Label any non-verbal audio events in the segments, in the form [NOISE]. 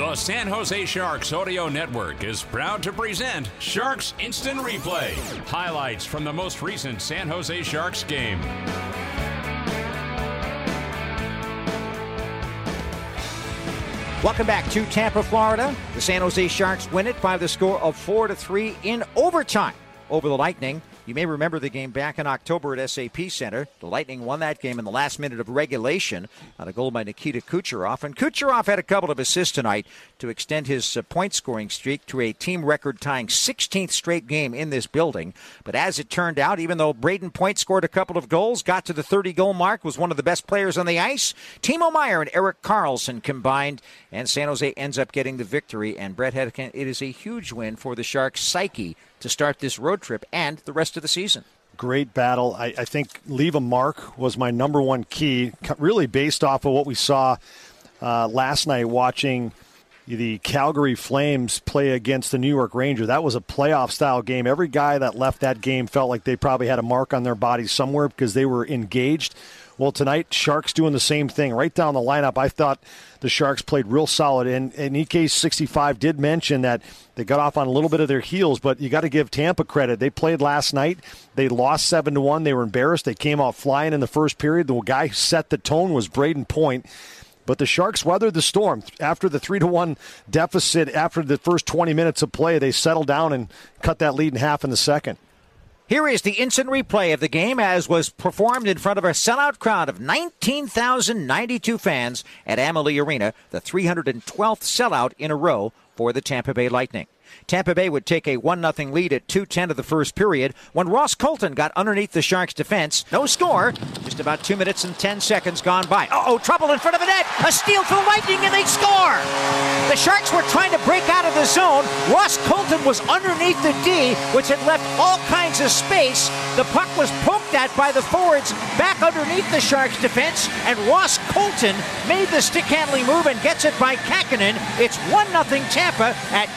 The San Jose Sharks Audio Network is proud to present Sharks Instant Replay. Highlights from the most recent San Jose Sharks game. Welcome back to Tampa, Florida. The San Jose Sharks win it by the score of 4 to 3 in overtime over the Lightning. You may remember the game back in October at SAP Center. The Lightning won that game in the last minute of regulation on a goal by Nikita Kucherov. And Kucherov had a couple of assists tonight to extend his uh, point scoring streak to a team record tying 16th straight game in this building. But as it turned out, even though Brayden Point scored a couple of goals, got to the 30 goal mark, was one of the best players on the ice, Timo Meier and Erik Karlsson combined, and San Jose ends up getting the victory. And Bret Hedican, it is a huge win for the Sharks' psyche to start this road trip and the rest of the season. Great battle. I, I think leave a mark was my number one key, really based off of what we saw uh, last night watching the Calgary Flames play against the New York Rangers. That was a playoff style game. Every guy that left that game felt like they probably had a mark on their body somewhere because they were engaged. Well, tonight, Sharks doing the same thing. Right down the lineup, I thought the Sharks played real solid. And, and EK65 did mention that they got off on a little bit of their heels, but you got to give Tampa credit. They played last night. They lost 7 to 1. They were embarrassed. They came out flying in the first period. The guy who set the tone was Brayden Point. But the Sharks weathered the storm. After the 3 to 1 deficit, after the first 20 minutes of play, they settled down and cut that lead in half in the second. Here is the instant replay of the game as was performed in front of a sellout crowd of 19,092 fans at Amalie Arena, the 312th sellout in a row for the Tampa Bay Lightning. Tampa Bay would take a 1 0 lead at 2.10 of the first period when Ross Colton got underneath the Sharks' defense. No score. Just about 2 minutes and 10 seconds gone by. oh, trouble in front of the net. A steal for Lightning and they score. The Sharks were trying to break out of the zone. Ross Colton was underneath the D, which had left all kinds of space. The puck was poked at by the forwards back underneath the Sharks' defense, and Ross Colton made the stick handling move and gets it by Kahkonen. It's 1 0 Tampa at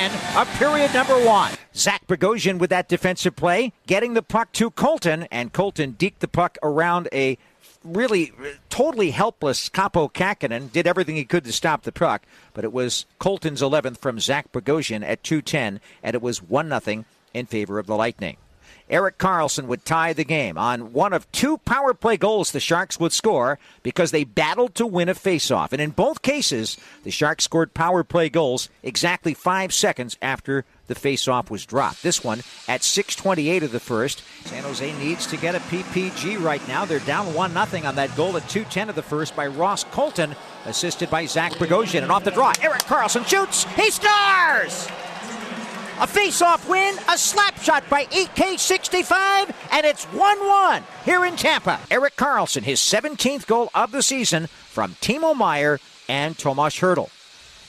2.10 of period number one. Zach Bogosian with that defensive play, getting the puck to Colton, and Colton deked the puck around a really totally helpless Kaapo Kahkonen. Did everything he could to stop the puck, but it was Colton's 11th from Zach Bogosian at 2:10, and it was one 0 in favor of the Lightning. Erik Karlsson would tie the game on one of two power play goals the Sharks would score because they battled to win a faceoff. And in both cases, the Sharks scored power play goals exactly five seconds after the faceoff was dropped. This one at 6:28 of the first. San Jose needs to get a PPG right now. They're down one nothing on that goal at 2:10 of the first by Ross Colton, assisted by Zach Bogosian. And off the draw, Erik Karlsson shoots. He scores. A face-off win, a slap shot by EK65, and it's 1-1 here in Tampa. Erik Karlsson, his 17th goal of the season from Timo Meier and Tomas Hertl.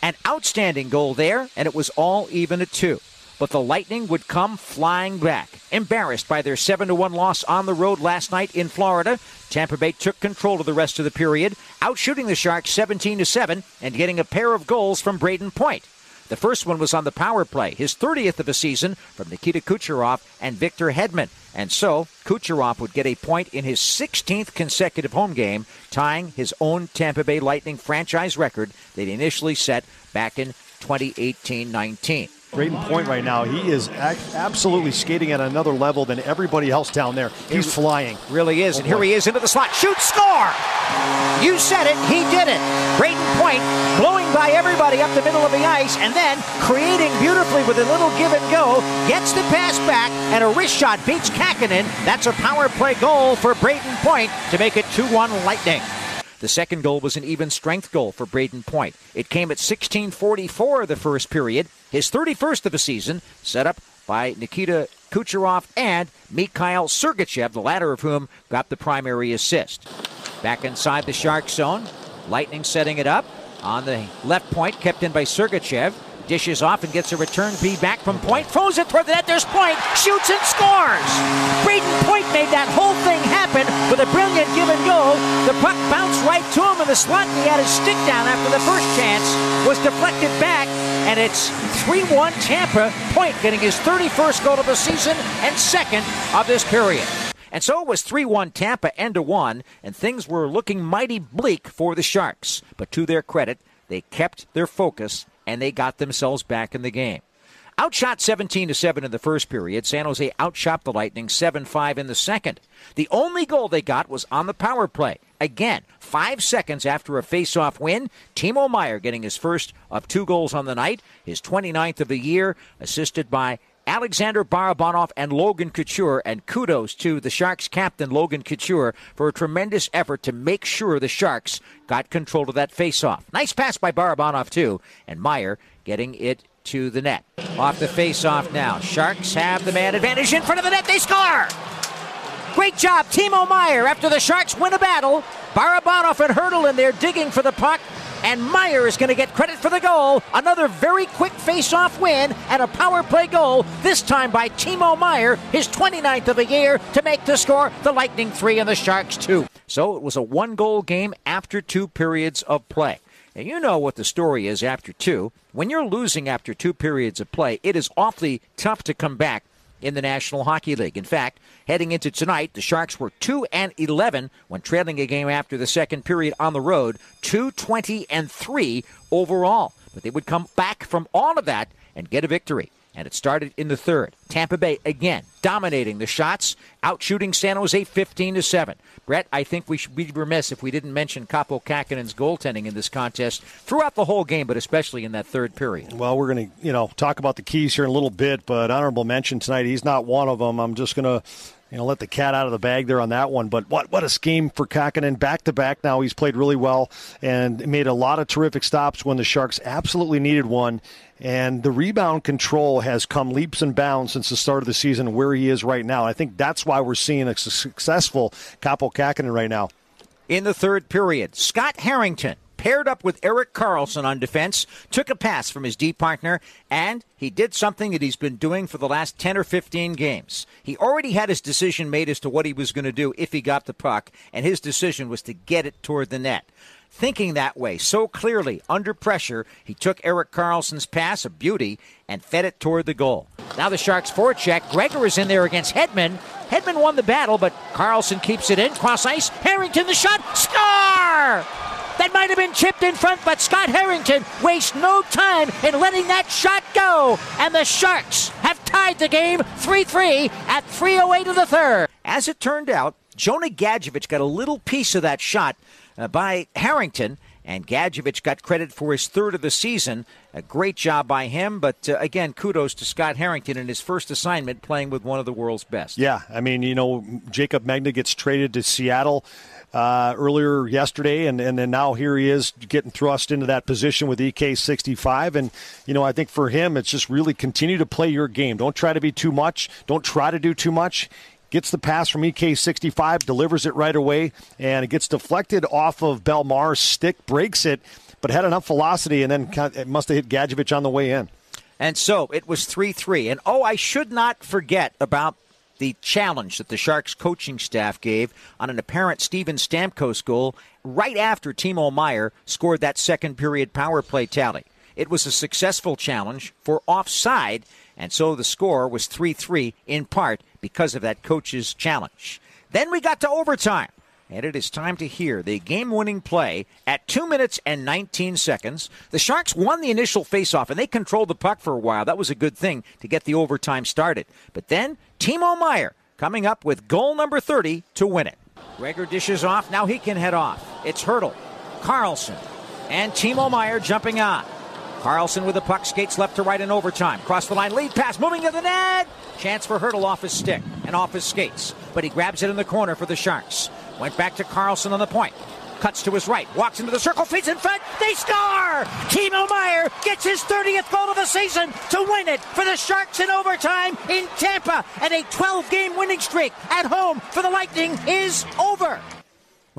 An outstanding goal there, and it was all even at two. But the Lightning would come flying back. Embarrassed by their 7 1 loss on the road last night in Florida, Tampa Bay took control of the rest of the period, outshooting the Sharks 17 7 and getting a pair of goals from Brayden Point. The first one was on the power play, his 30th of the season from Nikita Kucherov and Victor Hedman. And so, Kucherov would get a point in his 16th consecutive home game, tying his own Tampa Bay Lightning franchise record that he initially set back in 2018 19. Brayden Point right now, he is absolutely skating at another level than everybody else down there. He's he flying. Really is. Oh, and here he is into the slot. Shoot, score! You said it, he did it. Brayden Point blowing by everybody up the middle of the ice and then creating beautifully with a little give and go. Gets the pass back and a wrist shot beats Kahkonen. That's a power play goal for Brayden Point to make it 2 1 Lightning. The second goal was an even strength goal for Brayden Point. It came at 16:44 of the first period, his 31st of the season, set up by Nikita Kucherov and Mikhail Sergachev, the latter of whom got the primary assist. Back inside the Shark zone, Lightning setting it up on the left point, kept in by Sergachev. Dishes off and gets a return feed back from Point. Throws it toward the net. There's Point. Shoots and scores. Brayden Point made that whole thing happen with a brilliant give and go. The puck bounced right to him in the slot, and he had his stick down after the first chance was deflected back. And it's 3 1 Tampa. Point getting his 31st goal of the season and second of this period. And so it was 3 1 Tampa end to one, and things were looking mighty bleak for the Sharks. But to their credit, they kept their focus and they got themselves back in the game. Outshot 17 to 7 in the first period. San Jose outshot the Lightning 7 5 in the second. The only goal they got was on the power play. Again, five seconds after a face-off win, Timo Meier getting his first of two goals on the night, his 29th of the year, assisted by Alexander Barabanov and Logan Couture, and kudos to the Sharks captain Logan Couture for a tremendous effort to make sure the Sharks got control of that faceoff. Nice pass by Barabanov too, and Meier getting it to the net. Off the faceoff now. Sharks have the man advantage in front of the net. They score. Great job, Timo Meier. After the Sharks win a battle, Barabanov and Hertl in there digging for the puck and Meier is going to get credit for the goal. Another very quick face-off win and a power play goal, this time by Timo Meier, his 29th of the year, to make the score the Lightning 3 and the Sharks 2. So it was a one-goal game after two periods of play. And you know what the story is after two. When you're losing after two periods of play, it is awfully tough to come back in the National Hockey League. In fact, heading into tonight, the Sharks were 2 and 11 when trailing a game after the second period on the road, 2 20 and 3 overall. But they would come back from all of that and get a victory and it started in the third. Tampa Bay again dominating the shots, outshooting San Jose 15 to 7. Bret, I think we should be remiss if we didn't mention Kaapo Kähkönen's goaltending in this contest throughout the whole game, but especially in that third period. Well, we're going to, you know, talk about the keys here in a little bit, but honorable mention tonight, he's not one of them. I'm just going to you know, let the cat out of the bag there on that one. But what what a scheme for Kähkönen back to back. Now he's played really well and made a lot of terrific stops when the Sharks absolutely needed one. And the rebound control has come leaps and bounds since the start of the season where he is right now. I think that's why we're seeing a successful Kaapo Kähkönen right now. In the third period, Scott Harrington paired up with Erik Karlsson on defense, took a pass from his D partner, and he did something that he's been doing for the last 10 or 15 games. He already had his decision made as to what he was going to do if he got the puck, and his decision was to get it toward the net thinking that way so clearly under pressure. He took Erik Karlsson's pass, a beauty, and fed it toward the goal. Now the Sharks forecheck. Gregor is in there against Hedman. Hedman won the battle, but Karlsson keeps it in. Cross ice. Harrington the shot. Score! That might have been chipped in front, but Scott Harrington wastes no time in letting that shot go. And the Sharks have tied the game 3 3 at 3.08 of the third. As it turned out, Jonah Gadjovich got a little piece of that shot uh, by Harrington. And Gadjovich got credit for his third of the season. A great job by him. But uh, again, kudos to Scott Harrington in his first assignment playing with one of the world's best. Yeah, I mean, you know, Jaycob Megna gets traded to Seattle. Uh, earlier yesterday, and, and then now here he is getting thrust into that position with EK65. And, you know, I think for him, it's just really continue to play your game. Don't try to be too much. Don't try to do too much gets the pass from EK65, delivers it right away, and it gets deflected off of Bellemare's stick, breaks it, but had enough velocity, and then it must have hit Gadjovich on the way in. And so it was 3 3. And oh, I should not forget about the challenge that the Sharks coaching staff gave on an apparent Steven Stamkos goal right after Timo Meier scored that second period power play tally. It was a successful challenge for offside, and so the score was 3 3 in part because of that coach's challenge. Then we got to overtime. And it is time to hear the game winning play at 2 minutes and 19 seconds. The Sharks won the initial faceoff and they controlled the puck for a while. That was a good thing to get the overtime started. But then Timo Meier coming up with goal number 30 to win it. Gregor dishes off. Now he can head off. It's Hertl, Karlsson, and Timo Meier jumping on. Karlsson with the puck skates left to right in overtime. Cross the line, lead pass, moving to the net. Chance for Hertl off his stick and off his skates, but he grabs it in the corner for the Sharks. Went back to Karlsson on the point. cuts to his right, walks into the circle, feeds in front. They score! Timo Meier gets his 30th goal of the season to win it for the Sharks in overtime in Tampa, and a 12 game winning streak at home for the Lightning is over.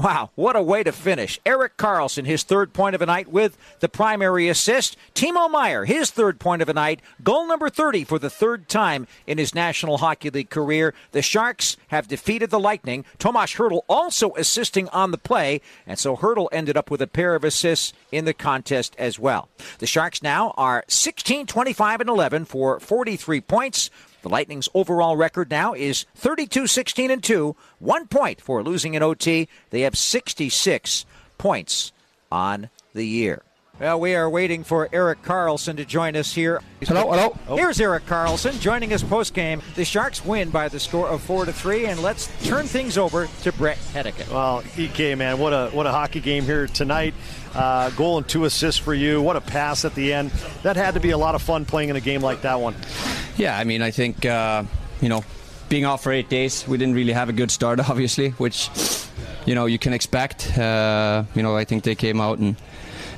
Wow, what a way to finish. Erik Karlsson, his third point of the night with the primary assist. Timo Meier, his third point of the night, goal number 30 for the third time in his National Hockey League career. The Sharks have defeated the Lightning. Tomas Hertl also assisting on the play, and so Hertl ended up with a pair of assists in the contest as well. The Sharks now are 16 25 and 11 for 43 points. The Lightning's overall record now is 32 16 and 2, one point for losing in OT. They have 66 points on the year. Well, we are waiting for Erik Karlsson to join us here. Hello, hello. Oh. Here's Erik Karlsson joining us post game. The Sharks win by the score of four to three, and let's turn things over to Bret Hedican. Well, Ek man, what a what a hockey game here tonight. Uh, goal and two assists for you. What a pass at the end. That had to be a lot of fun playing in a game like that one. Yeah, I mean, I think uh, you know, being off for eight days, we didn't really have a good start, [LAUGHS] obviously, which you know you can expect. Uh, you know, I think they came out and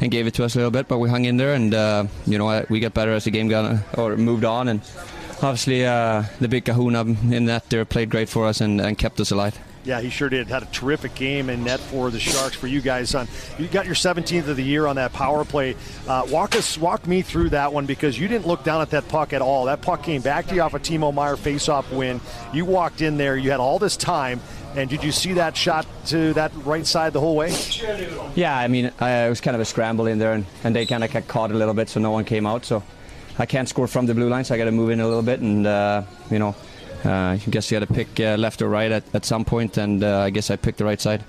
and gave it to us a little bit, but we hung in there, and uh, you know we got better as the game got or moved on, and obviously uh, the big Kahuna in that there played great for us and, and kept us alive. Yeah, he sure did. Had a terrific game in net for the Sharks. For you guys, on you got your 17th of the year on that power play. Uh, walk us, walk me through that one because you didn't look down at that puck at all. That puck came back to you off a Timo Meier faceoff win. You walked in there. You had all this time. And did you see that shot to that right side the whole way? Yeah, I mean, uh, it was kind of a scramble in there, and, and they kind of got caught a little bit, so no one came out. So I can't score from the blue line, so I got to move in a little bit, and uh, you know, uh, I guess you had to pick uh, left or right at, at some point, and uh, I guess I picked the right side.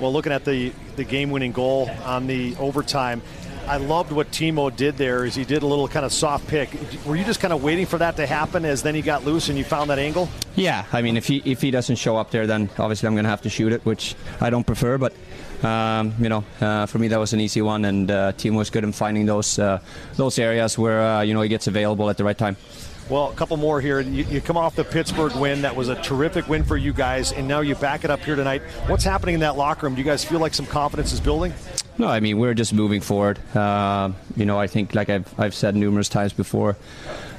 Well, looking at the the game-winning goal on the overtime, I loved what Timo did there. Is he did a little kind of soft pick. Were you just kind of waiting for that to happen as then he got loose and you found that angle? Yeah, I mean, if he if he doesn't show up there, then obviously I'm going to have to shoot it, which I don't prefer. But um, you know, uh, for me that was an easy one, and uh, Timo was good in finding those uh, those areas where uh, you know he gets available at the right time. Well, a couple more here. You, you, come off the Pittsburgh win. That was a terrific win for you guys, and now you back it up here tonight. What's happening in that locker room? Do you guys feel like some confidence is building? No, I mean we're just moving forward. Uh, you know, I think like I've I've said numerous times before,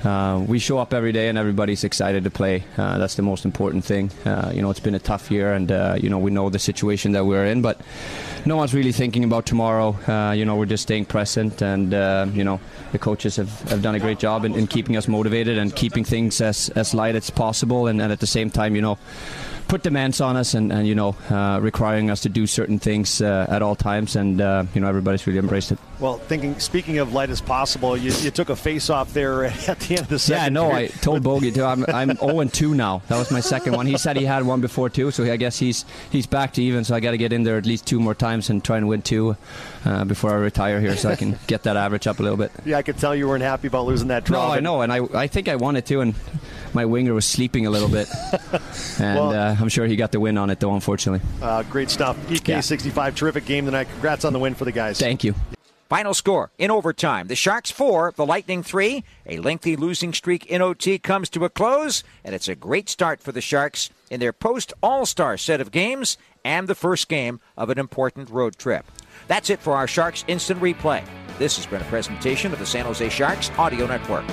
uh, we show up every day and everybody's excited to play. Uh, that's the most important thing. Uh, you know, it's been a tough year, and uh, you know we know the situation that we're in, but no one's really thinking about tomorrow. Uh, you know, we're just staying present, and you know the coaches have, have done a great job in, in keeping us motivated and keeping things as as light as possible, and, and at the same time, you know put demands on us and, and you know uh, requiring us to do certain things uh, at all times and uh, you know everybody's really embraced it. Well thinking speaking of light as possible you, you took a face off there [LAUGHS] at the end of the second yeah no period. I told Bogey too I'm, I'm 0 [LAUGHS] and 2 now. That was my second one. He said he had one before too so I guess he's he's back to even so I got to get in there at least two more times and try and win two uh, before I retire here so I can get that average up a little bit. Yeah I could tell you weren't happy about losing that draw no I know and I, I think I wanted to and my winger was sleeping a little bit. [LAUGHS] And well, uh, I'm sure he got the win on it, though, unfortunately. Uh, great stuff. EK65, yeah. terrific game tonight. Congrats on the win for the guys. Thank you. Final score in overtime. The Sharks 4, the Lightning 3. A lengthy losing streak in OT comes to a close, and it's a great start for the Sharks in their post All Star set of games and the first game of an important road trip. That's it for our Sharks Instant Replay. This has been a presentation of the San Jose Sharks Audio Network.